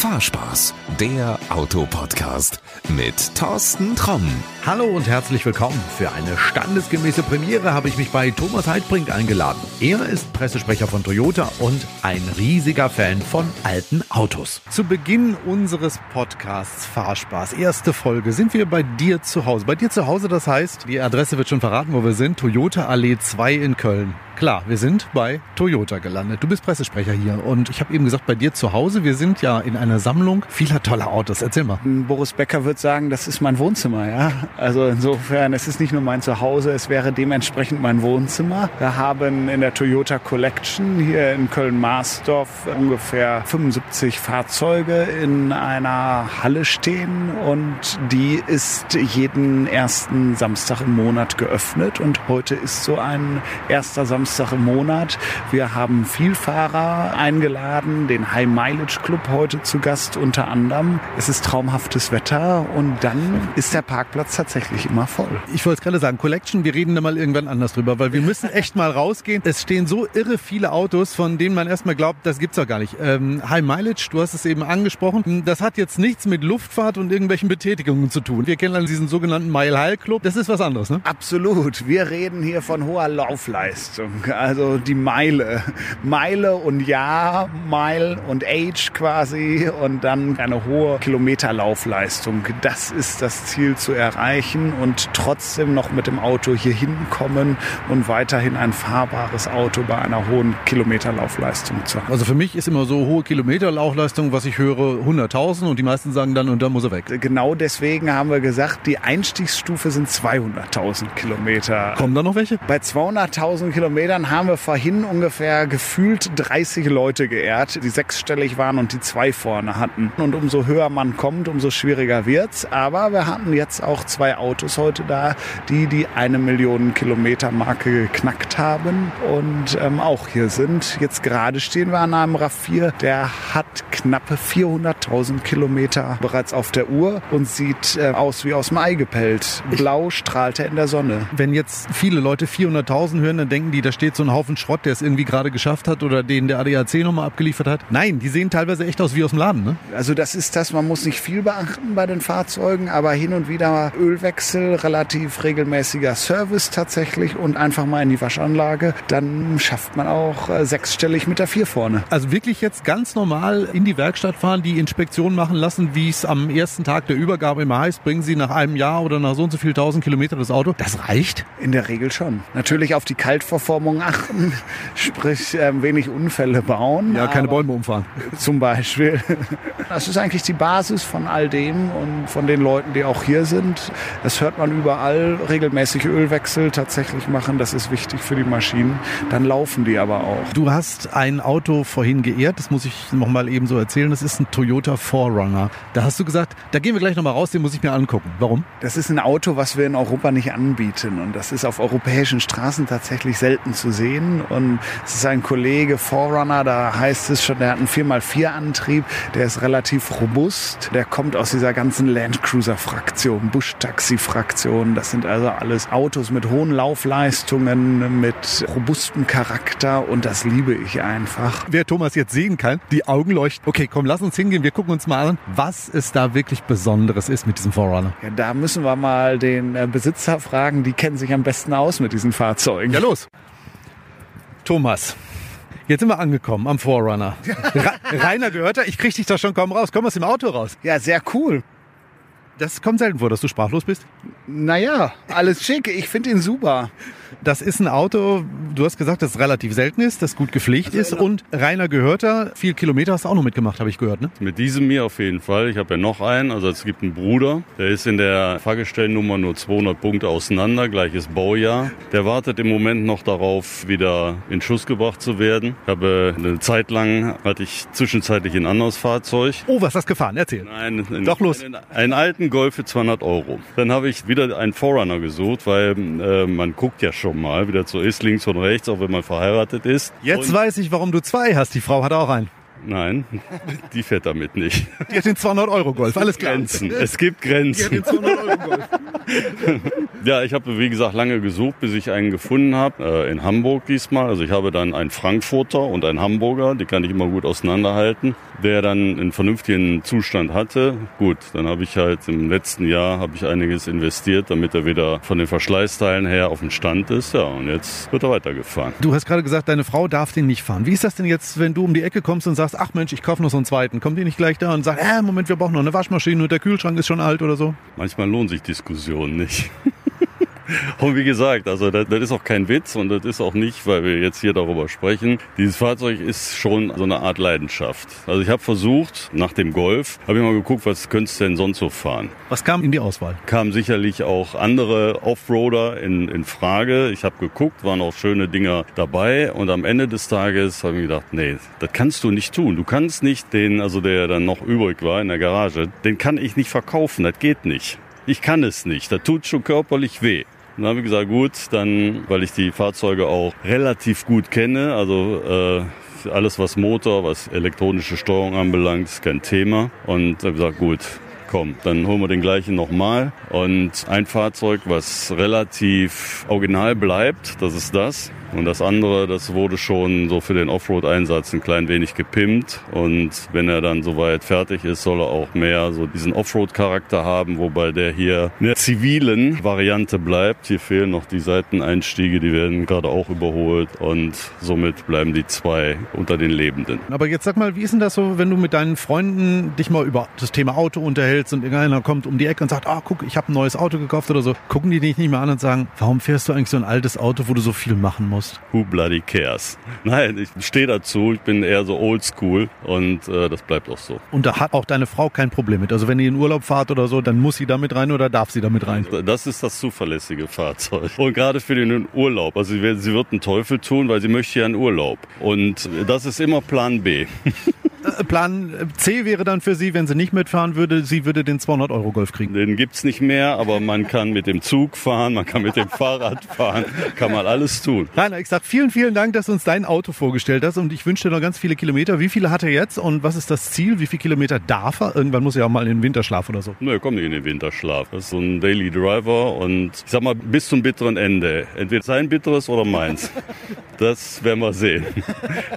Fahrspaß, der Autopodcast mit Thorsten Tromm. Hallo und herzlich willkommen. Für eine standesgemäße Premiere habe ich mich bei Thomas Heidbrink eingeladen. Er ist Pressesprecher von Toyota und ein riesiger Fan von alten Autos. Zu Beginn unseres Podcasts Fahrspaß, erste Folge, sind wir bei dir zu Hause. Bei dir zu Hause, das heißt, die Adresse wird schon verraten, wo wir sind, Toyota Allee 2 in Köln. Klar, wir sind bei Toyota gelandet. Du bist Pressesprecher hier und ich habe eben gesagt, bei dir zu Hause, wir sind ja in einer Sammlung vieler toller Autos. Erzähl mal. Boris Becker wird sagen, das ist mein Wohnzimmer, ja. Also insofern, es ist nicht nur mein Zuhause, es wäre dementsprechend mein Wohnzimmer. Wir haben in der Toyota Collection hier in Köln-Marsdorf ungefähr 75 Fahrzeuge in einer Halle stehen und die ist jeden ersten Samstag im Monat geöffnet und heute ist so ein erster Samstag im Monat. Wir haben Vielfahrer eingeladen, den High Mileage Club heute zu Gast unter anderem. Es ist traumhaftes Wetter und dann ist der Parkplatz tatsächlich immer voll. Ich wollte es gerade sagen, Collection, wir reden da mal irgendwann anders drüber, weil wir müssen echt mal rausgehen. Es stehen so irre viele Autos, von denen man erstmal glaubt, das gibt's doch gar nicht. Ähm, High Mileage, du hast es eben angesprochen, das hat jetzt nichts mit Luftfahrt und irgendwelchen Betätigungen zu tun. Wir kennen dann diesen sogenannten Mile High Club. Das ist was anderes, ne? Absolut. Wir reden hier von hoher Laufleistung also die Meile. Meile und Jahr, Mile und Age quasi und dann eine hohe Kilometerlaufleistung. Das ist das Ziel zu erreichen und trotzdem noch mit dem Auto hier hinkommen und weiterhin ein fahrbares Auto bei einer hohen Kilometerlaufleistung zu haben. Also für mich ist immer so hohe Kilometerlaufleistung, was ich höre, 100.000 und die meisten sagen dann, und dann muss er weg. Genau deswegen haben wir gesagt, die Einstiegsstufe sind 200.000 Kilometer. Kommen da noch welche? Bei 200.000 Kilometern haben wir vorhin ungefähr gefühlt 30 Leute geehrt, die sechsstellig waren und die zwei vorne hatten. Und umso höher man kommt, umso schwieriger wird's. Aber wir hatten jetzt auch zwei Autos heute da, die die eine Million Kilometer Marke geknackt haben und ähm, auch hier sind. Jetzt gerade stehen wir an einem RAV4, der hat knappe 400.000 Kilometer bereits auf der Uhr und sieht äh, aus wie aus dem Ei gepellt. Blau strahlt er in der Sonne. Wenn jetzt viele Leute 400.000 hören, dann denken die, da steht so ein Haufen Schrott, der es irgendwie gerade geschafft hat oder den der ADAC nochmal abgeliefert hat. Nein, die sehen teilweise echt aus wie aus dem Laden. Ne? Also das ist das, man muss nicht viel beachten bei den Fahrzeugen, aber hin und wieder Ölwechsel, relativ regelmäßiger Service tatsächlich und einfach mal in die Waschanlage. Dann schafft man auch äh, sechsstellig mit der vier vorne. Also wirklich jetzt ganz normal in die Werkstatt fahren, die Inspektion machen lassen, wie es am ersten Tag der Übergabe immer heißt, bringen Sie nach einem Jahr oder nach so und so viel tausend Kilometer das Auto. Das reicht? In der Regel schon. Natürlich auf die Kaltverformung achten, sprich äh, wenig Unfälle bauen. Ja, keine Bäume umfahren. Zum Beispiel. Das ist eigentlich die Basis von all dem und von den Leuten, die auch hier sind. Das hört man überall. Regelmäßig Ölwechsel tatsächlich machen, das ist wichtig für die Maschinen. Dann laufen die aber auch. Du hast ein Auto vorhin geehrt, das muss ich noch mal eben so erzählen. Das ist ein Toyota 4Runner. Da hast du gesagt, da gehen wir gleich noch mal raus, den muss ich mir angucken. Warum? Das ist ein Auto, was wir in Europa nicht anbieten und das ist auf europäischen Straßen tatsächlich selten zu sehen und es ist ein Kollege 4Runner, da heißt es schon, der hat einen 4x4-Antrieb, der ist relativ robust, der kommt aus dieser ganzen Landcruiser-Fraktion, Busch-Taxi-Fraktion, das sind also alles Autos mit hohen Laufleistungen, mit robustem Charakter und das liebe ich einfach. Wer Thomas jetzt sehen kann, die Augen leuchten. Okay, komm, lass uns hingehen, wir gucken uns mal an, was es da wirklich Besonderes ist mit diesem 4Runner. Ja, da müssen wir mal den äh, Besitzer fragen, die kennen sich am besten aus mit diesen Fahrzeugen. Ja, los. Thomas. Jetzt sind wir angekommen am Forerunner. Ra Rainer gehört er, ich krieg dich da schon kaum raus. Komm aus dem Auto raus. Ja, sehr cool. Das kommt selten vor, dass du sprachlos bist. Naja, alles schick. Ich finde ihn super. Das ist ein Auto, du hast gesagt, dass es relativ selten ist, das gut gepflegt also ist und Rainer Gehörter, viel Kilometer hast du auch noch mitgemacht, habe ich gehört, ne? Mit diesem mir auf jeden Fall. Ich habe ja noch einen, also es gibt einen Bruder, der ist in der Fahrgestellnummer nur 200 Punkte auseinander, gleiches Baujahr. Der wartet im Moment noch darauf, wieder in Schuss gebracht zu werden. Ich habe eine Zeit lang, hatte ich zwischenzeitlich ein anderes Fahrzeug. Oh, was hast du gefahren? Erzähl. Nein, einen, Doch los. Einen, einen alten Golf für 200 Euro. Dann habe ich wieder einen Forerunner gesucht, weil äh, man guckt ja schon mal, wie das so ist, links und rechts, auch wenn man verheiratet ist. Jetzt und weiß ich, warum du zwei hast. Die Frau hat auch einen. Nein, die fährt damit nicht. Die hat den 200-Euro-Golf, alles klar. Grenzen. Es gibt Die hat Grenzen. den 200-Euro-Golf. Ja, ich habe, wie gesagt, lange gesucht, bis ich einen gefunden habe. Äh, in Hamburg diesmal. Also ich habe dann einen Frankfurter und einen Hamburger. Die kann ich immer gut auseinanderhalten. Der dann einen vernünftigen Zustand hatte. Gut, dann habe ich halt im letzten Jahr habe ich einiges investiert, damit er wieder von den Verschleißteilen her auf dem Stand ist. Ja, und jetzt wird er weitergefahren. Du hast gerade gesagt, deine Frau darf den nicht fahren. Wie ist das denn jetzt, wenn du um die Ecke kommst und sagst, ach Mensch, ich kaufe noch so einen zweiten? Kommt die nicht gleich da und sagt, äh, Moment, wir brauchen noch eine Waschmaschine und der Kühlschrank ist schon alt oder so? Manchmal lohnen sich Diskussionen nicht. Und wie gesagt, also das, das ist auch kein Witz und das ist auch nicht, weil wir jetzt hier darüber sprechen. Dieses Fahrzeug ist schon so eine Art Leidenschaft. Also ich habe versucht, nach dem Golf, habe ich mal geguckt, was könntest du denn sonst so fahren? Was kam in die Auswahl? Kamen sicherlich auch andere Offroader in, in Frage. Ich habe geguckt, waren auch schöne Dinger dabei und am Ende des Tages habe ich gedacht, nee, das kannst du nicht tun. Du kannst nicht den, also der dann noch übrig war in der Garage, den kann ich nicht verkaufen, das geht nicht. Ich kann es nicht, das tut schon körperlich weh. Dann habe ich gesagt, gut, dann, weil ich die Fahrzeuge auch relativ gut kenne, also äh, alles was Motor, was elektronische Steuerung anbelangt, ist kein Thema. Und habe gesagt, gut, komm, dann holen wir den gleichen nochmal. Und ein Fahrzeug, was relativ original bleibt, das ist das. Und das andere, das wurde schon so für den Offroad-Einsatz ein klein wenig gepimpt. Und wenn er dann soweit fertig ist, soll er auch mehr so diesen Offroad-Charakter haben, wobei der hier in der zivilen Variante bleibt. Hier fehlen noch die Seiteneinstiege, die werden gerade auch überholt. Und somit bleiben die zwei unter den Lebenden. Aber jetzt sag mal, wie ist denn das so, wenn du mit deinen Freunden dich mal über das Thema Auto unterhältst und irgendeiner kommt um die Ecke und sagt, ah, guck, ich habe ein neues Auto gekauft oder so. Gucken die dich nicht mehr an und sagen, warum fährst du eigentlich so ein altes Auto, wo du so viel machen musst? Who bloody cares? Nein, ich stehe dazu. Ich bin eher so oldschool und äh, das bleibt auch so. Und da hat auch deine Frau kein Problem mit. Also wenn ihr in Urlaub fahrt oder so, dann muss sie damit rein oder darf sie damit rein? Das ist das zuverlässige Fahrzeug. Und gerade für den Urlaub. Also sie wird, sie wird einen Teufel tun, weil sie möchte ja einen Urlaub. Und das ist immer Plan B. Äh, Plan C wäre dann für sie, wenn sie nicht mitfahren würde, sie würde den 200 Euro Golf kriegen. Den gibt's nicht mehr, aber man kann mit dem Zug fahren, man kann mit dem Fahrrad fahren, kann man alles tun. Rainer, ich sag vielen, vielen Dank, dass du uns dein Auto vorgestellt hast und ich wünsche dir noch ganz viele Kilometer. Wie viele hat er jetzt und was ist das Ziel? Wie viele Kilometer darf er? Irgendwann muss er ja auch mal in den Winterschlaf oder so. Nö, kommt nicht in den Winterschlaf. Das ist so ein Daily Driver und ich sag mal bis zum bitteren Ende. Entweder sein bitteres oder meins. Das werden wir sehen.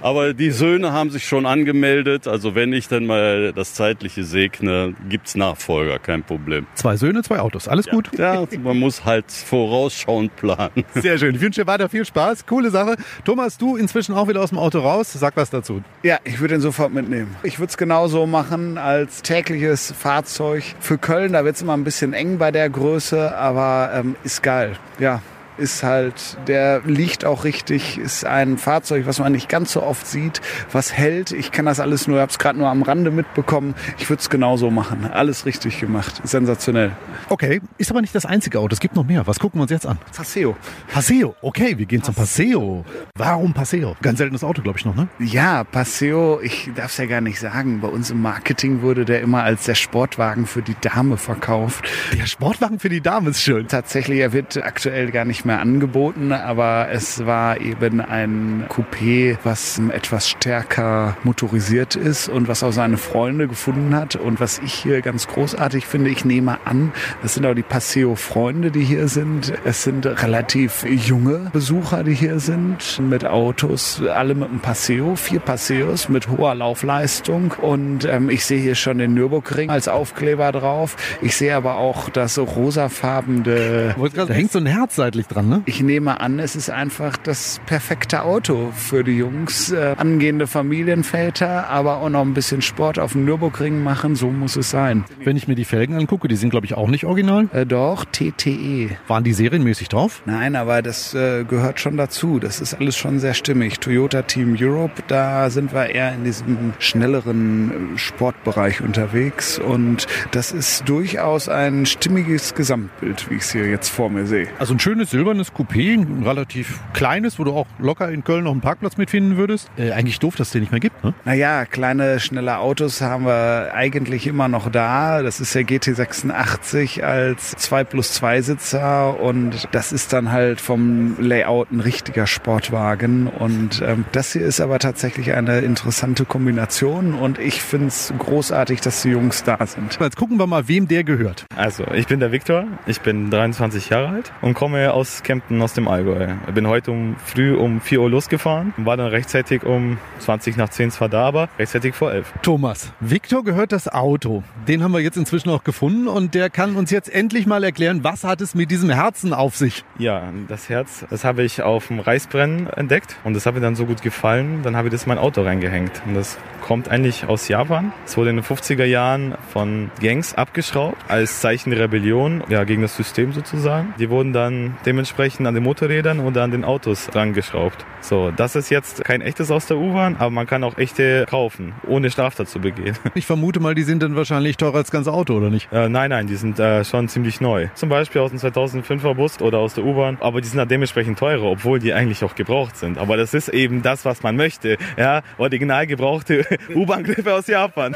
Aber die Söhne haben sich schon angemeldet. Also wenn ich dann mal das Zeitliche segne, gibt's Nachfolger, kein Problem. Zwei Söhne, zwei Autos. Alles gut? Ja, man muss halt vorausschauend planen. Sehr schön. Ich wünsche dir weiter viel Spaß. Coole Sache. Thomas, du inzwischen auch wieder aus dem Auto raus. Sag was dazu. Ja, ich würde ihn sofort mitnehmen. Ich würde es genauso machen als tägliches Fahrzeug für Köln. Da wird es immer ein bisschen eng bei der Größe, aber ähm, ist geil. Ja, ist halt, der liegt auch richtig, ist ein Fahrzeug, was man nicht ganz so oft sieht, was hält. Ich kann das alles nur, habe es gerade nur am Rande mitbekommen. Ich würde es genauso machen. Alles richtig gemacht. Sensationell. Okay, ist aber nicht das einzige Auto. Es gibt noch mehr. Was gucken wir uns jetzt an? Paseo. Paseo. Okay, wir gehen zum Paseo. Warum Paseo? Ganz seltenes Auto, glaube ich noch, ne? Ja, Paseo, ich darf es ja gar nicht sagen. Bei uns im Marketing wurde der immer als der Sportwagen für die Dame verkauft. Der Sportwagen für die Dame ist schön. Tatsächlich, er wird aktuell gar nicht mehr angeboten, aber es war eben ein Coupé, was etwas stärker motorisiert ist und was auch seine Freunde gefunden hat. Und was ich hier ganz großartig finde, ich nehme an, das sind auch die Paseo-Freunde, die hier sind. Es sind relativ junge Besucher, die hier sind, mit Autos, alle mit einem Paseo, vier Paseos mit hoher Laufleistung. Und ähm, ich sehe hier schon den Nürburgring als Aufkleber drauf. Ich sehe aber auch das rosafarbene Da hängt so ein Herz seitlich dran, ne? ich nehme an, es ist einfach das perfekte Auto für die Jungs. Äh, angehende Familienväter, aber auch noch ein bisschen Sport auf dem Nürburgring machen, so muss es sein. Wenn ich mir die Felgen angucke, die sind, glaube ich, auch nicht original. Äh, doch, TTE. Waren die serienmäßig drauf? Nein, aber das äh, gehört schon dazu. Das ist alles schon sehr stimmig. Toyota Team Europe, da sind wir eher in diesem schnelleren äh, Sportbereich unterwegs und das ist durchaus ein stimmiges Gesamtbild, wie ich es hier jetzt vor mir sehe. Also ein schönes Silber silbernes Coupé, ein relativ kleines, wo du auch locker in Köln noch einen Parkplatz mitfinden würdest. Äh, eigentlich doof, dass es den nicht mehr gibt, ne? Naja, kleine, schnelle Autos haben wir eigentlich immer noch da. Das ist der GT86 als 2 plus 2 Sitzer und das ist dann halt vom Layout ein richtiger Sportwagen. Und ähm, das hier ist aber tatsächlich eine interessante Kombination und ich finde es großartig, dass die Jungs da sind. Jetzt gucken wir mal, wem der gehört. Also, ich bin der Viktor, ich bin 23 Jahre alt und komme aus Kempten aus dem Allgäu. Ich bin heute um früh um 4 Uhr losgefahren und war dann rechtzeitig um 20 nach 10 zwar da, aber rechtzeitig vor 11. Thomas, Viktor gehört das Auto. Den haben wir jetzt inzwischen auch gefunden und der kann uns jetzt endlich mal erklären, was hat es mit diesem Herzen auf sich? Ja, das Herz, das habe ich auf dem Reisbrennen entdeckt und das hat mir dann so gut gefallen, dann habe ich das in mein Auto reingehängt. Und das kommt eigentlich aus Japan. Es wurde in den 50er Jahren von Gangs abgeschraubt als Zeichen der Rebellion ja, gegen das System sozusagen. Die wurden dann dementsprechend an den Motorrädern oder an den Autos dran geschraubt. So, das ist jetzt kein echtes aus der U-Bahn, aber man kann auch echte kaufen, ohne Straftat zu begehen. Ich vermute mal, die sind dann wahrscheinlich teurer als das ganze Auto, oder nicht? Äh, nein, nein, die sind äh, schon ziemlich neu. Zum Beispiel aus dem 2005er Bus oder aus der U-Bahn, aber die sind dann dementsprechend teurer, obwohl die eigentlich auch gebraucht sind. Aber das ist eben das, was man möchte. Ja, original gebrauchte U-Bahn-Griffe aus Japan.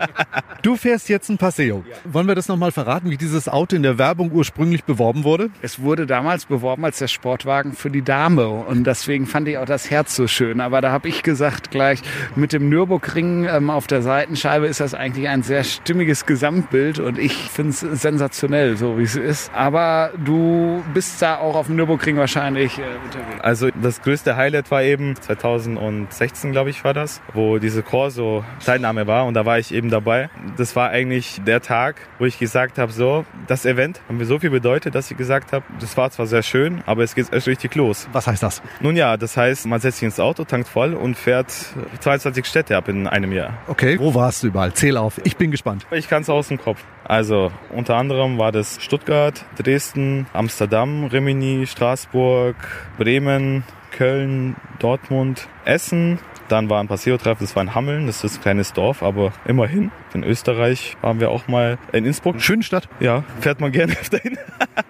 du fährst jetzt ein Paseo. Wollen wir das nochmal verraten, wie dieses Auto in der Werbung ursprünglich beworben wurde? Es wurde damals beworben als der Sportwagen für die Dame und deswegen fand ich auch das Herz so schön. Aber da habe ich gesagt gleich, mit dem Nürburgring ähm, auf der Seitenscheibe ist das eigentlich ein sehr stimmiges Gesamtbild und ich finde es sensationell, so wie es ist. Aber du bist da auch auf dem Nürburgring wahrscheinlich äh, unterwegs. Also das größte Highlight war eben 2016, glaube ich, war das, wo diese Corso-Teilnahme war und da war ich eben dabei. Das war eigentlich der Tag, wo ich gesagt habe, so, das Event hat mir so viel bedeutet, dass ich gesagt habe, das war zwar sehr schön, aber es geht erst richtig los. Was heißt das? Nun ja, das heißt, man setzt sich ins Auto, tankt voll und fährt 22 Städte ab in einem Jahr. Okay, wo warst du überall? Zähl auf, ich bin gespannt. Ich kann es aus dem Kopf. Also unter anderem war das Stuttgart, Dresden, Amsterdam, Rimini, Straßburg, Bremen, Köln, Dortmund, Essen. Dann war ein Paseo-Treff, das war in Hammeln, das ist ein kleines Dorf, aber immerhin. In Österreich waren wir auch mal in Innsbruck. Schöne Stadt. Ja, fährt man gerne öfter hin.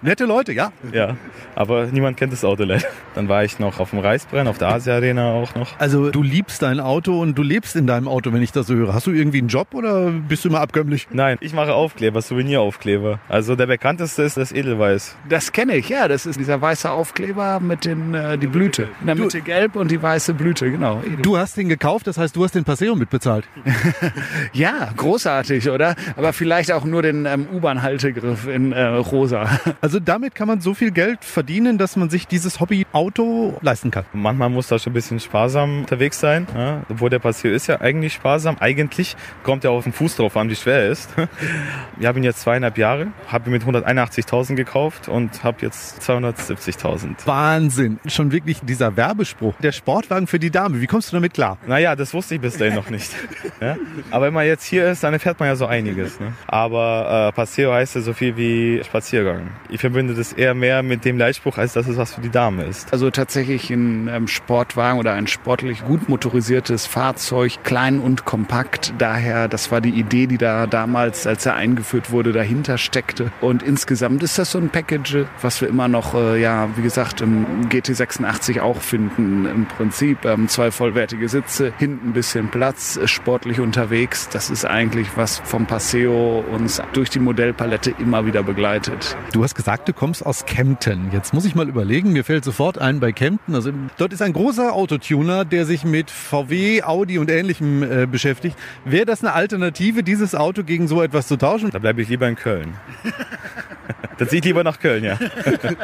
Nette Leute, ja. Ja, aber niemand kennt das Auto leider. Dann war ich noch auf dem Reisbrenn, auf der Asia Arena auch noch. Also du liebst dein Auto und du lebst in deinem Auto, wenn ich das so höre. Hast du irgendwie einen Job oder bist du immer abkömmlich? Nein, ich mache Aufkleber, Souveniraufkleber. Also der bekannteste ist das Edelweiß. Das kenne ich, ja. Das ist dieser weiße Aufkleber mit den äh, die Blüte. In der Mitte gelb und die weiße Blüte, genau. Edel. Du hast den gekauft, das heißt, du hast den Paseo mitbezahlt. ja, großartig, oder? Aber vielleicht auch nur den ähm, U-Bahn-Haltegriff in äh, rosa. Also damit kann man so viel Geld verdienen, dass man sich dieses Hobby-Auto leisten kann. Manchmal muss da schon ein bisschen sparsam unterwegs sein. Ja? Obwohl der Paseo ist ja eigentlich sparsam. Eigentlich kommt ja auf den Fuß drauf an, wie schwer er ist. Wir haben ihn jetzt zweieinhalb Jahre, habe ihn mit 181.000 gekauft und habe jetzt 270.000. Wahnsinn. Schon wirklich dieser Werbespruch. Der Sportwagen für die Dame. Wie kommst du damit klar? Naja, das wusste ich bis dahin noch nicht. Ja? Aber wenn man jetzt hier ist, dann erfährt man ja so einiges. Ne? Aber äh, Paseo heißt ja so viel wie Spaziergang. Ich verbinde das eher mehr mit dem Leitspruch, als dass es was für die Dame ist. Also tatsächlich ein ähm, Sportwagen oder ein sportlich gut motorisiertes Fahrzeug, klein und kompakt. Daher, das war die Idee, die da damals, als er eingeführt wurde, dahinter steckte. Und insgesamt ist das so ein Package, was wir immer noch, äh, ja, wie gesagt, im GT86 auch finden. Im Prinzip ähm, zwei vollwertige Sitze, hinten ein bisschen Platz, äh, sportlich unterwegs. Das ist eigentlich was vom Paseo uns durch die Modellpalette immer wieder begleitet. Du hast gesagt, du kommst aus Kempten. Jetzt muss ich mal überlegen, mir fällt sofort ein bei Kempten. Also dort ist ein großer Autotuner, der sich mit VW, Audi und Ähnlichem äh, beschäftigt. Wäre das eine Alternative, dieses Auto gegen so etwas zu tauschen? Da bleibe ich lieber in Köln. Dann ziehe ich lieber nach Köln, ja.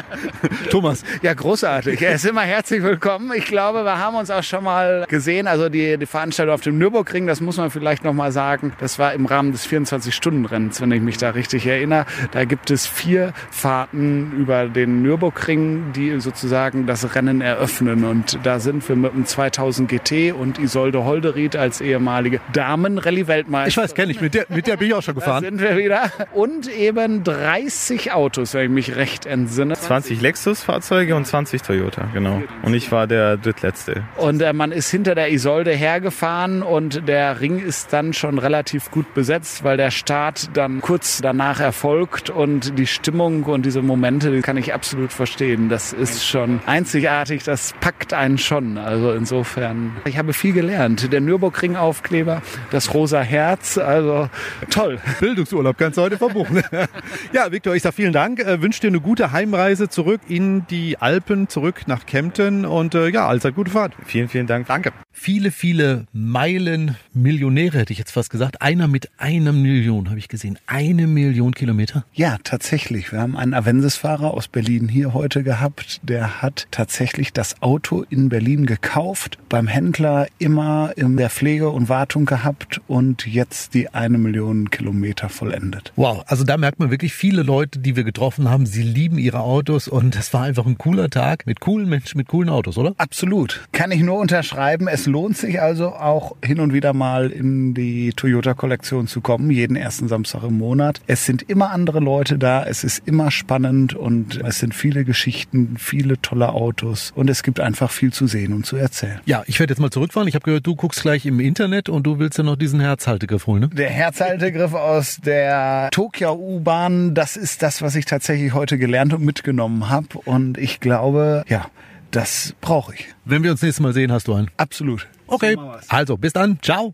Thomas. Ja, großartig. Er ist immer herzlich willkommen. Ich glaube, wir haben uns auch schon mal gesehen. Also die, die Veranstaltung auf dem Nürburgring, das muss man vielleicht noch mal sagen. Das war im Rahmen des 24-Stunden-Rennens, wenn ich mich da richtig erinnere. Da gibt es vier Fahrten über den Nürburgring, die sozusagen das Rennen eröffnen. Und da sind wir mit dem 2000 GT und Isolde Holderried als ehemalige Damen-Rallye-Weltmeister. Ich weiß, kenne ich. Mit der, mit der bin ich auch schon gefahren. Da sind wir wieder. Und eben 30 Autos, wenn ich mich recht entsinne. 20 Lexus-Fahrzeuge und 20 Toyota, genau. Und ich war der drittletzte. Und äh, man ist hinter der Isolde hergefahren und der Ring ist dann schon relativ gut besetzt, weil der Start dann kurz danach erfolgt und die Stimmung und diese Momente, die kann ich absolut verstehen. Das ist schon einzigartig, das packt einen schon. Also insofern, ich habe viel gelernt. Der Nürburgring-Aufkleber, das rosa Herz, also toll. Bildungsurlaub kannst du heute verbuchen. ja, Viktor, ich sage vielen Dank. Äh, wünsche dir eine gute Heimreise zurück in die Alpen, zurück nach Kempten und äh, ja, allzeit gute Fahrt. Vielen, vielen Dank. Danke. Viele, viele Meilen Millionäre, hätte ich jetzt fast gesagt. Einer mit einer Million, habe ich gesehen. Eine Million Kilometer. Ja, tatsächlich. Wir haben einen Avensis-Fahrer aus Berlin hier heute gehabt. Der hat tatsächlich das Auto in Berlin gekauft, beim Händler immer in der Pflege und Wartung gehabt und jetzt die eine Million Kilometer vollendet. Wow, also da merkt man wirklich viele Leute, die wir getroffen haben, sie lieben ihre Autos und das war einfach ein cooler Tag mit coolen Menschen, mit coolen Autos, oder? Absolut. Kann ich nur unterschreiben. Es lohnt sich also auch hin und wieder mal in die Toyota-Kollektion zu kommen, jeden ersten Samstag im Monat. Es sind immer andere Leute da, es ist immer spannend und es sind viele Geschichten, viele tolle Autos und es gibt einfach viel zu sehen und zu erzählen. Ja, ich werde jetzt mal zurückfahren. Ich habe gehört, du guckst gleich im Internet und du willst ja noch diesen Herzhaltegriff holen, ne? Der Herzhaltegriff aus der Tokio U-Bahn, das ist das, was ich tatsächlich heute gelernt und mitgenommen habe und ich glaube, ja, das brauche ich. Wenn wir uns nächstes Mal sehen, hast du einen. Absolut. Okay, So also bis dann. Ciao.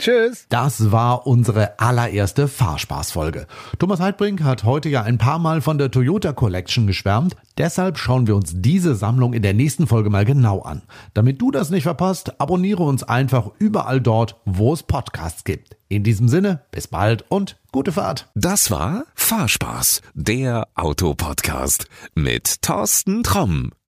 Tschüss. Das war unsere allererste Fahrspaßfolge. Thomas Heidbrink hat heute ja ein paar Mal von der Toyota Collection geschwärmt. Deshalb schauen wir uns diese Sammlung in der nächsten Folge mal genau an. Damit du das nicht verpasst, abonniere uns einfach überall dort, wo es Podcasts gibt. In diesem Sinne, bis bald und gute Fahrt. Das war Fahrspaß, der Autopodcast mit Thorsten Tromm.